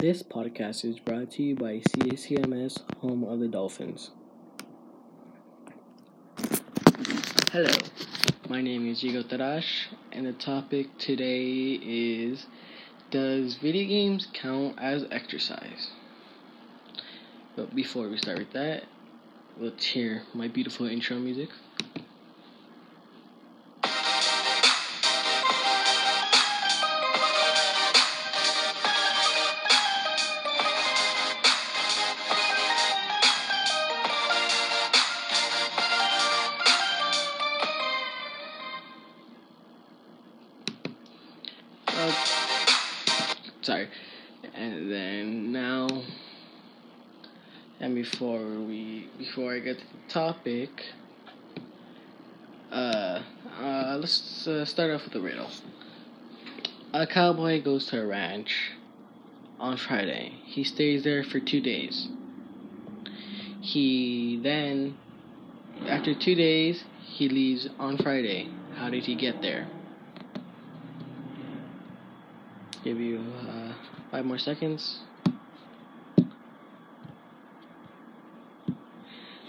This podcast is brought to you by CACMS, home of the Dolphins. Hello, my name is Yigo Tarash, and the topic today is Does video games count as exercise? But before we start with that, let's hear my beautiful intro music. Sorry. And then now, and before we before I get to the topic, uh, uh let's uh, start off with a riddle. A cowboy goes to a ranch on Friday. He stays there for two days. He then, after two days, he leaves on Friday. How did he get there? Give you uh, five more seconds.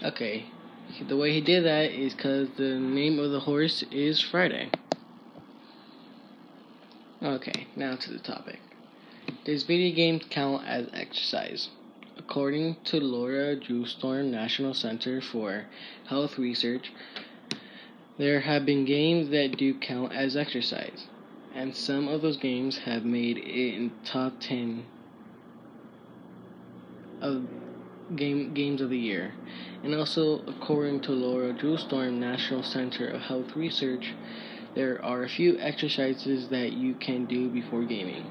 Okay, the way he did that is because the name of the horse is Friday. Okay, now to the topic. Does video games count as exercise? According to Laura Jewstorm National Center for Health Research, there have been games that do count as exercise and some of those games have made it in top 10 of game games of the year. And also, according to Laura Jewstorm National Center of Health Research, there are a few exercises that you can do before gaming.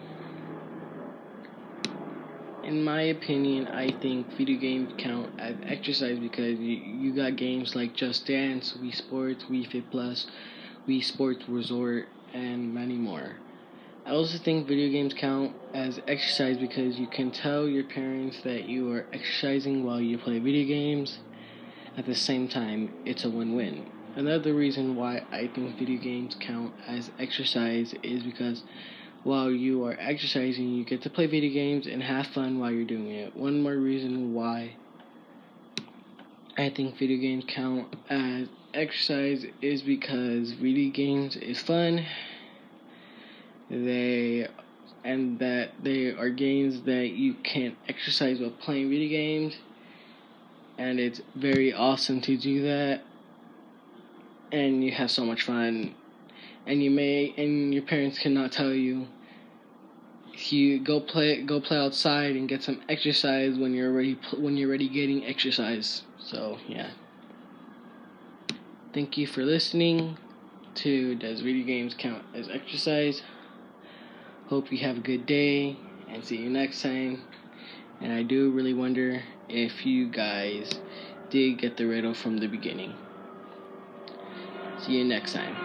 In my opinion, I think video games count as exercise because you, you got games like Just Dance, Wii Sports, Wii Fit Plus, Wii Sports Resort, and many more. I also think video games count as exercise because you can tell your parents that you are exercising while you play video games. At the same time, it's a win win. Another reason why I think video games count as exercise is because while you are exercising, you get to play video games and have fun while you're doing it. One more reason why I think video games count as exercise is because video games is fun. They and that they are games that you can exercise while playing video games. And it's very awesome to do that. And you have so much fun. And you may and your parents cannot tell you you go play go play outside and get some exercise when you're already when you're already getting exercise so yeah Thank you for listening to Does Video Games Count as Exercise? Hope you have a good day and see you next time. And I do really wonder if you guys did get the riddle from the beginning. See you next time.